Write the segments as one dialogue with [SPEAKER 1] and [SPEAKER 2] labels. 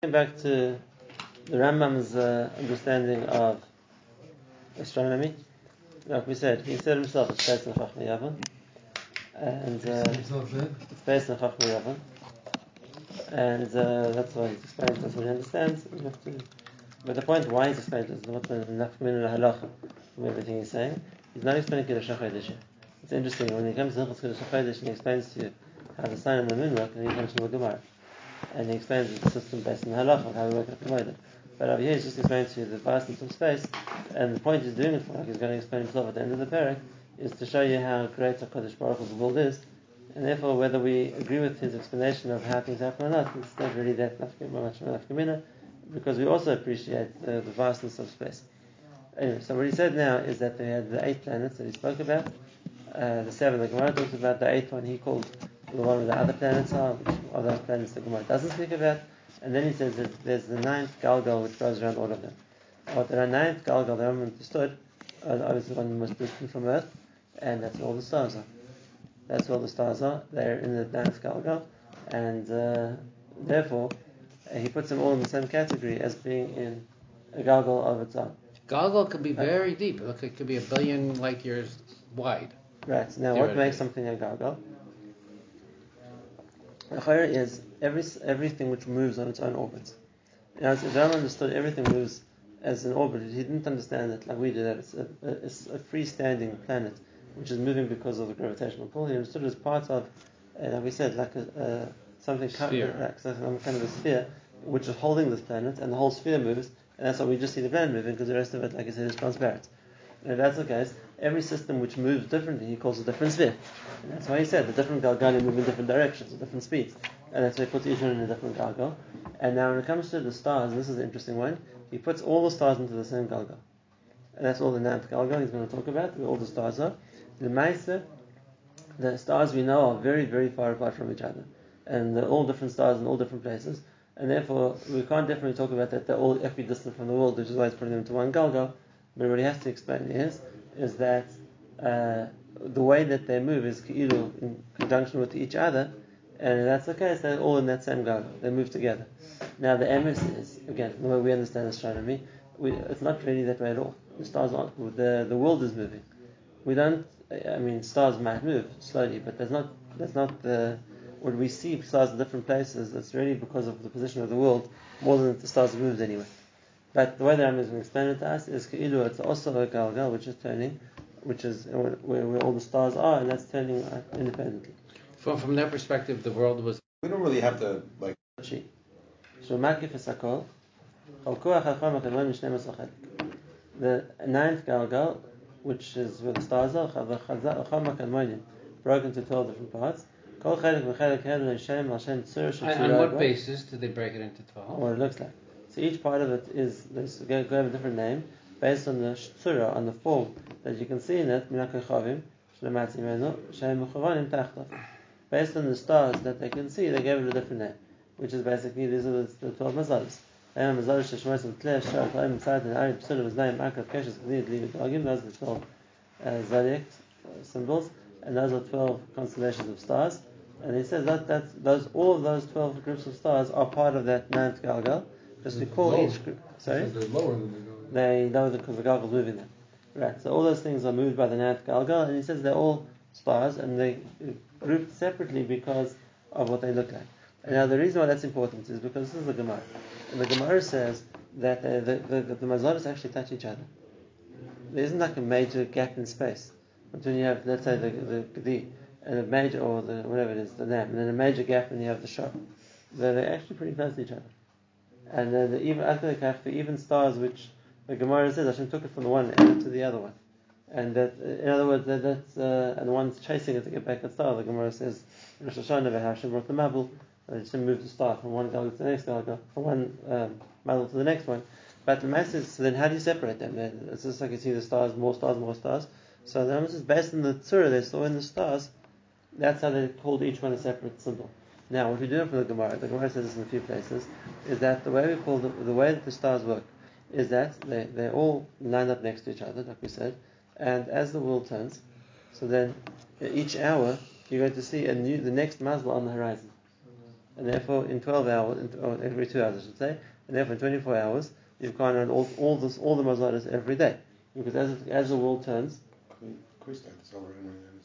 [SPEAKER 1] Going back to the Rambam's uh, understanding of astronomy, like we said, he said himself it's based on Chachma Yavan, and uh, it's based on Chachma Yavan, and uh, that's why he's explained. That's what he understands. To, but the point why he's explained is not the nafkamin halacha from everything he's saying. He's not explaining Kiddush HaChodesh. It's interesting when he comes to Hilchos Kiddush HaChodesh and he explains to you how the sun and the moon work, and he comes to the Gemara and he explains the system based on halacha, how we work at the moment. But over here he's just explaining to you the vastness of space, and the point he's doing it for, like he's going to explain himself at the end of the perek, is to show you how great HaKadosh Baruch Hu's world is, and therefore whether we agree with his explanation of how things happen or not, it's not really that much of nafkamina, because we also appreciate the, the vastness of space. Anyway, so what he said now is that they had the eight planets that he spoke about, uh, the seven the Gemara talks about, the eighth one he called the one where the other planets are, which other planets the Gemara doesn't speak about. And then he says that there's the ninth Galgal which goes around all of them. But there are ninth Galgal, they haven't understood, obviously the one most distant from Earth, and that's where all the stars are. That's where all the stars are. They're in the ninth Galgal, and uh, therefore he puts them all in the same category as being in a Galgal of its own.
[SPEAKER 2] Galgal could be very deep. Look, it could be a billion light years wide.
[SPEAKER 1] Right. Now, what makes something a Galgal? The is every, everything which moves on its own orbit. As Ram understood everything moves as an orbit, he didn't understand it like we did, that it's a, it's a freestanding planet which is moving because of the gravitational pull. He understood it as part of, uh, like we said, like a, something
[SPEAKER 2] sphere.
[SPEAKER 1] like some kind of a sphere which is holding this planet, and the whole sphere moves, and that's why we just see the planet moving because the rest of it, like I said, is transparent. And that's the case, every system which moves differently, he calls a different sphere. And that's why he said the different Galgalim move in different directions, at different speeds. And that's why he puts each one in a different Galgal. And now when it comes to the stars, this is the interesting one, he puts all the stars into the same Galgal. And that's all the ninth Galgal he's going to talk about, all the stars are. The Maisa, the stars we know are very, very far apart from each other. And they're all different stars in all different places. And therefore, we can't definitely talk about that they're all equidistant from the world, which is why he's putting them into one Galgal. But what he has to explain is, is that uh, the way that they move is in conjunction with each other, and that's the case, they're all in that same go. They move together. Now the emes is, again, the way we understand astronomy, we, it's not really that way at all. The stars aren't, the, the world is moving. We don't, I mean, stars might move slowly, but that's not, there's not the, when we see stars in different places, That's really because of the position of the world more than the stars have moved anyway. But the way the Rambam is going to explain it to us is Ka'ilu, it's also a Galgal, which is turning, which is where, where, all the stars are, and that's turning independently.
[SPEAKER 2] From, from that perspective, the world was.
[SPEAKER 3] We don't really have to, like.
[SPEAKER 1] So, Makif Esakol, the ninth Galgal, which is where the stars are, broken into 12 different parts.
[SPEAKER 2] And on what basis did they break it into 12?
[SPEAKER 1] What it looks like. So each part of it is this go, have a different name based on the shura, on the form that you can see in it. Based on the stars that they can see, they gave it a different name, which is basically these are the, the twelve mazalas. Those are the twelve uh, zodiac symbols, and those are twelve constellations of stars. And he says that, that those all of those twelve groups of stars are part of that ninth Galgal. Just to call lower. each group. Sorry?
[SPEAKER 3] They're lower than the Galgal.
[SPEAKER 1] They know because the Galgal is moving them. Right, so all those things are moved by the ninth Galgal, and he says they're all stars, and they grouped separately because of what they look like. And now the reason why that's important is because this is the Gemara. And the Gemara says that uh, the, the, the, the actually touch each other. There isn't like a major gap in space. Between you have, let's say, the, the, the and a major, or the, whatever it is, the name, and then a major gap and you have the shop. They're, they're actually pretty close to each other. And then the even after the kaf, the even stars, which the Gemara says Hashem took it from the one end to the other one, and that in other words that that's uh, and the one's chasing it to get back at star. The Gemara says Rosh Hashanah Hashem brought the Mabul, and Hashem moved the star from one galgal to the next galgal, from one um, to the next one. But the message, so then how do you separate them? It's just like you see the stars, more stars, more stars. So the message is based on the tzura they saw in the stars. That's how they called each one a separate symbol. Now, what we do for the Gemara, the Gemara says this in a few places, is that the way we call the, the way that the stars work is that they, they all line up next to each other, like we said, and as the world turns, so then each hour you're going to see a new, the next mazal on the horizon. and therefore in 12 hours, in, or every two hours I should say, and therefore in 24 hours, you've gone around all, all, this, all the mazalas every day. Because as, as the world turns,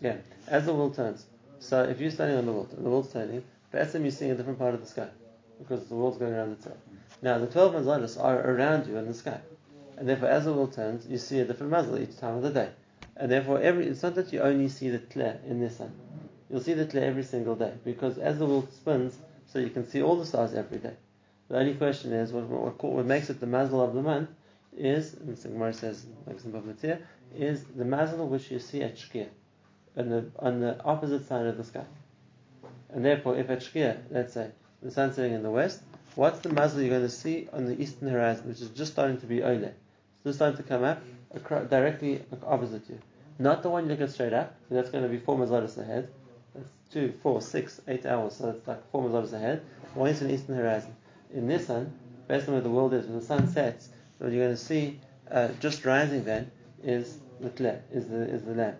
[SPEAKER 1] yeah, as the world turns. So if you're standing on the world the world's turning, Be'etzim you're seeing a different part of the sky because the world's going around itself. Now the 12 mazalas are around you in the sky, and therefore as the world turns, you see a different mazal each time of the day, and therefore every it's not that you only see the tle in this sun. You'll see the tle every single day because as the world spins, so you can see all the stars every day. The only question is what, what, what makes it the mazal of the month is, and the Gemara says, is the mazal which you see at Shkia, on the, on the opposite side of the sky. And therefore, if at Shkia, let's say, the sun's setting in the west, what's the mazal you're going to see on the eastern horizon, which is just starting to be Ole? It's just starting to come up across, directly opposite you. Not the one you look at straight up, that's going to be four mazalas ahead. That's two, four, six, eight hours, so it's like four mazalas ahead. One is an eastern horizon. In this sun, based on where the world is, when the sun sets, what you're going to see uh, just rising then is the tle, is the, is the lamp.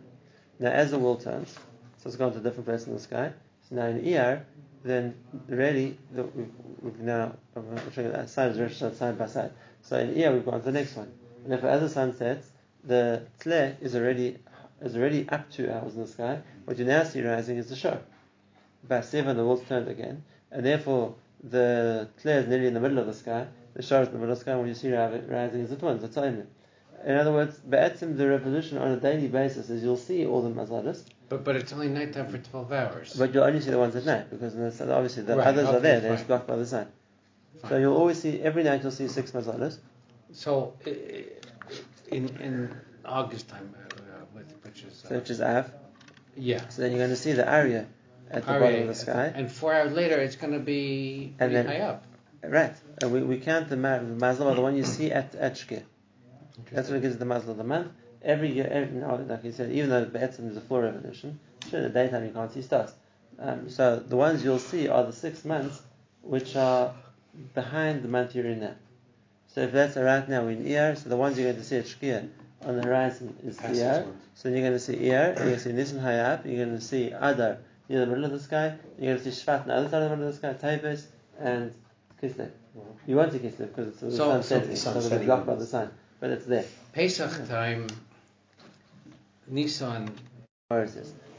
[SPEAKER 1] Now, as the world turns, so it's gone to a different place in the sky. In ER, then really, the, we've, now, I'm showing that side is side by side. So in ER, we've gone to the next one. And therefore, as the sun sets, the tle is already is already up two hours in the sky. What you now see rising is the shor. By seven, the world's turned again, and therefore the tle is nearly in the middle of the sky. The shor is in the middle of the sky. And what you see rising is the twins, the timing. In other words, Be'etzim, the revolution on a daily basis is you'll see all the mazalas.
[SPEAKER 2] But but it's only nighttime for 12 hours.
[SPEAKER 1] But you'll only see the ones at night because the, obviously the
[SPEAKER 2] Right,
[SPEAKER 1] others are there, they're
[SPEAKER 2] fine.
[SPEAKER 1] blocked by the sun. So you'll always see, every night you'll see six mazalas.
[SPEAKER 2] So in in August time, uh, with- which is
[SPEAKER 1] So
[SPEAKER 2] uh,
[SPEAKER 1] which is Av.
[SPEAKER 2] yeah.
[SPEAKER 1] So then you're going to see the area at the
[SPEAKER 2] Aria,
[SPEAKER 1] bottom of the sky.
[SPEAKER 2] And four hours later, it's going to be
[SPEAKER 1] And then-
[SPEAKER 2] high up.
[SPEAKER 1] Right. And we, we count the, ma- the mazal the one you see at, at Shkia. That's what gives the mazal of the month. Every year, every, no, like you said, even though Be'etzim is a full revolution, sure, in the daytime you can't see stars. Um, so the ones you'll see are the six months which are behind the month you're in now. So if that's right now in Iyar, so the ones you're going to see at Shkia on the horizon is
[SPEAKER 3] Past
[SPEAKER 1] Iyar.
[SPEAKER 3] months.
[SPEAKER 1] So you're going to see Iyar, you're going to see Nisan Hayab, you're going to see Adar near the middle of the sky, you're going to see Shvat on the other side of the middle of the sky, Taibes, and Kislev. You won't see Kislev because it's the
[SPEAKER 2] So-
[SPEAKER 1] sun
[SPEAKER 2] so-
[SPEAKER 1] setting,
[SPEAKER 3] The
[SPEAKER 1] so
[SPEAKER 3] sun's
[SPEAKER 1] it'll be
[SPEAKER 3] setting.
[SPEAKER 1] blocked by the sun. But it's there.
[SPEAKER 2] Pesach time, Nissan.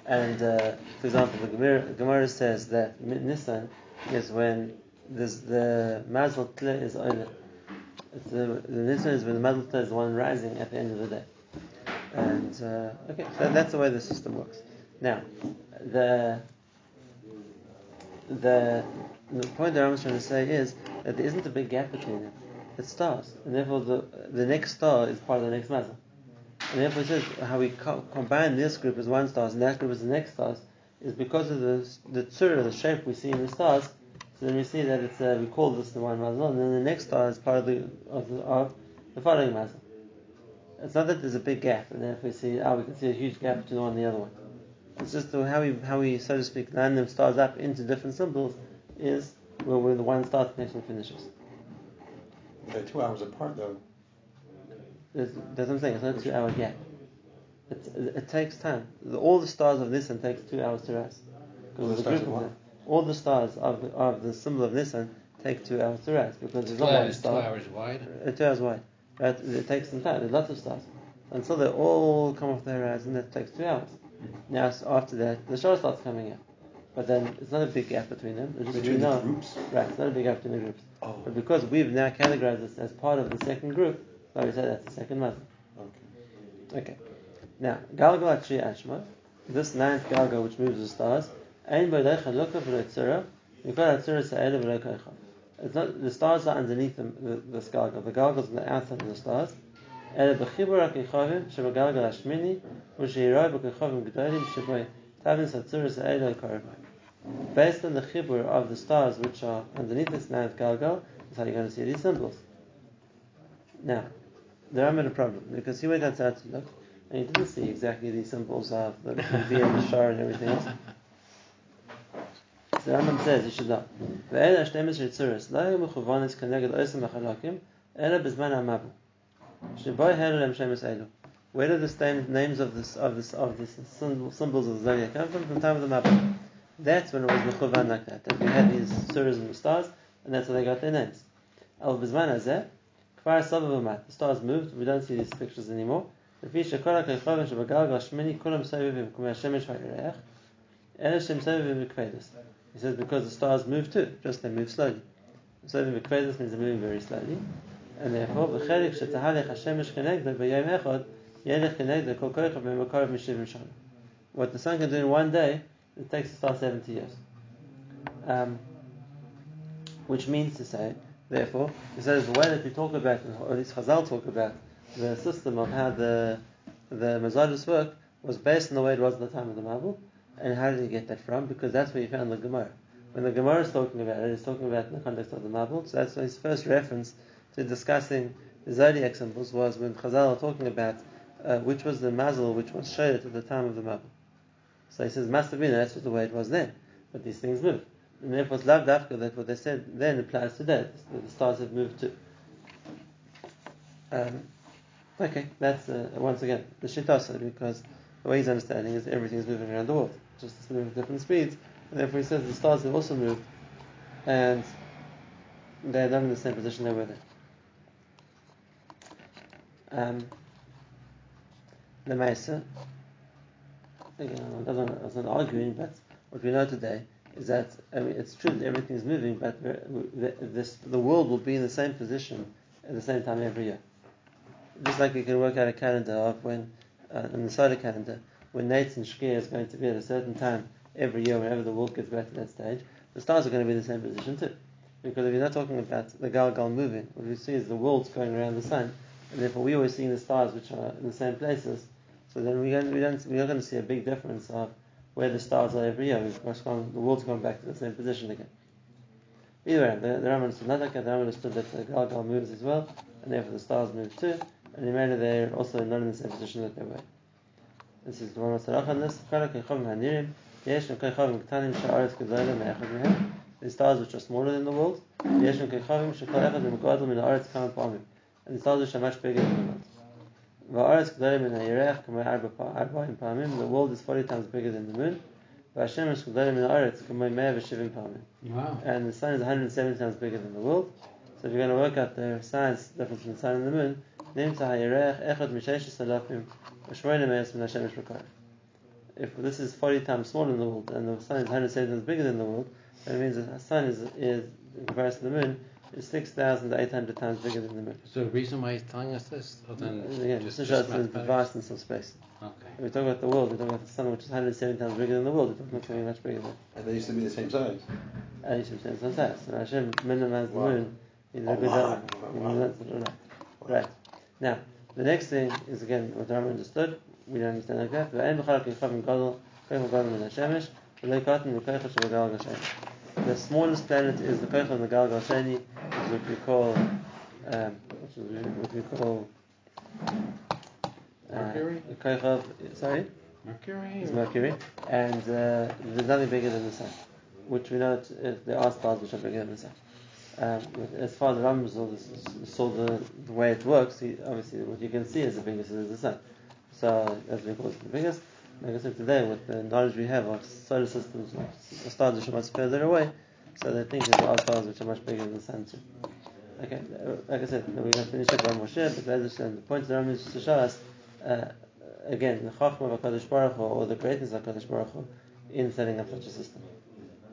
[SPEAKER 1] And uh, for example, the Gemara, Gemara says that Nissan is when there's the Mazel Tle is. It's The, the Nisan is when the Mazel Tle is the one rising at the end of the day. And uh, okay, so that's the way the system works. Now, the the the point that I'm trying to say is that there isn't a big gap between them. It's stars, and therefore the the next star is part of the next mazel. And therefore it says how we co- combine this group as one stars and that group as the next stars is because of the the tzur, the shape we see in the stars. So then we see that it's uh, we call this the one mazel, and then the next star is part of the of the, of the following mazel. It's not that there's a big gap, and then if we see, oh, we can see a huge gap between one and the other one. It's just the, how we how we so to speak line them stars up into different symbols is where, where the one next one finishes.
[SPEAKER 3] They're two hours apart though.
[SPEAKER 1] There's, that's what I'm saying. It's not a two-hour gap. It, it takes time. The, all the stars of Nissan takes two hours to rise.
[SPEAKER 3] All the stars
[SPEAKER 1] group
[SPEAKER 3] of
[SPEAKER 1] of them. All the stars of the, of the symbol of Nissan take two hours to rise because there's not
[SPEAKER 2] Flat
[SPEAKER 1] one
[SPEAKER 2] is two hours wide.
[SPEAKER 1] Uh, two hours wide. Right? It takes some time. There's lots of stars. Until they all come off the horizon, that takes two hours. Now s- after that, the star starts coming out. But then it's not a big gap between them. It's just
[SPEAKER 3] Between
[SPEAKER 1] we
[SPEAKER 3] the
[SPEAKER 1] know-
[SPEAKER 3] groups?
[SPEAKER 1] Right, it's not a big gap between the groups.
[SPEAKER 3] Oh.
[SPEAKER 1] But because we've now categorized this as part of the second group, so we said that's the second month.
[SPEAKER 3] Okay.
[SPEAKER 1] Okay. Now, Galgal Atri Ashma, this ninth Galgal which moves the stars, Ein Bodecha Loka V'Letzura, Yukar Atzura Sa'ela V'Lekoicha. It's not, the stars are underneath them, the, this Galgal. The Galgal's on the outside of the stars. B'chibur HaKechavim, Sheba Galgal Ashmini, V'Shehiroi B'Kechavim G'dolim, Sheba Tavin Satzura Sa'ela V'Korban. Based on the chibur of the stars which are underneath this ninth Galgal, is how you're going to see these symbols. Now, the Ram had a problem because he went outside to look and he didn't see exactly these symbols of the V and the Shar and everything else. So the Rambam says you should know. ואלה ה-12 יצורס לא היו מכוונס כנגד עשם החלקים אלא בזמן המבו. שבו החלו להם שמש אלו. Where do the same names of this of this of this symbol- symbols of the zodiac come from? From the time of the Mabul. That's when it was mechuvan like that. That we had these surahs and the stars, and that's how they got their names. Al bizman hazeh, kfar savav the stars moved. We don't see these pictures anymore. He says because the stars move too, just they move slowly. So the means they're moving very slowly. And therefore, v'chelik shetahalik Hashemesh kenegdo b'yom echad, yelech kol mishivim shana. What the sun can do in one day, it takes the star 70 years. Um, which means to say therefore, he says the way that we talk about, or at least Chazal talk about, the system of how the the Mazadis work was based on the way it was at the time of the Mabul. And how did he get that from? Because that's where he found the Gemara. When the Gemara is talking about it, he's talking about in the context of the Mabul. So that's his first reference to discussing the zodiac symbols was when Chazal are talking about uh, which was the mazel which was shared at the time of the Mabul. So he says, must have been that's the way it was then. But these things move. And therefore it's loved after that what they said then applies today. That the stars have moved too. Um, Okay, that's uh, once again the shitasa because the way he's understanding is everything is moving around the world, just moving at different speeds, and therefore he says the stars have also moved, and they're not in the same position they were then. Um, the Mesa, again, I'm not, not arguing, but what we know today is that I mean, it's true that everything is moving, but this, the world will be in the same position at the same time every year just like you can work out a calendar of when, uh, in the solar calendar, when Nate's and Shkia is going to be at a certain time every year, whenever the world gets back to that stage, the stars are going to be in the same position too. Because if you're not talking about the Galgal moving, what we see is the world's going around the sun, and therefore we're always seeing the stars which are in the same places. So then we don't, we don't, we're going to see a big difference of where the stars are every year. We've gone, the world's gone back to the same position again. Either way, the, the Rambam understood not that. The Rambam understood that the Galgal moves as well, and therefore the stars move too and imagine they're also not in the same position that they were. This is the one of on this. The stars which are smaller than the world. And the stars which are much bigger than the world. The world is 40 times bigger than the moon. Wow. And the sun is 170 times bigger than the world. So if you're going to work out the size difference between the sun and the moon, if this is 40 times smaller than the world and the sun is 170 times bigger than the world, that means the sun is, is in comparison to the moon, is 6,800 times bigger than the moon.
[SPEAKER 2] So the reason why he's telling us this? Other than
[SPEAKER 1] Again, just, to show us the vastness of space.
[SPEAKER 2] Okay.
[SPEAKER 1] When we talk about the world, we talk about the sun, which is 170 times bigger than the world. We're talking about something much bigger than
[SPEAKER 3] And they used to be the same size.
[SPEAKER 1] And used to be the same size. So Hashem minimized the moon. He did a good job. Right. right. Now, the next thing is again what the Rambam understood. We don't understand like that. The smallest planet is the Kochel the Galgal Sheni, which is what we call, um, which is what we call
[SPEAKER 2] uh, Mercury.
[SPEAKER 1] Sorry.
[SPEAKER 2] Mercury.
[SPEAKER 1] Is Mercury, and uh, there's nothing bigger than the sun, which we know that there are stars which are bigger than the sun. Um, as far as Rambam saw, saw the, the, way it works, he, obviously what you can see is the biggest is the sun. So that's of course the biggest. Like I said today, with the knowledge we have of solar systems, the stars which are much further away, so they think there are stars which are much bigger than the sun too. Okay, like I said, we're going to finish up one more share, but the point of the Rambam to show us, uh, again, the Chachma of HaKadosh Baruch Hu, or the greatness of HaKadosh Baruch Hu, in setting up such a system.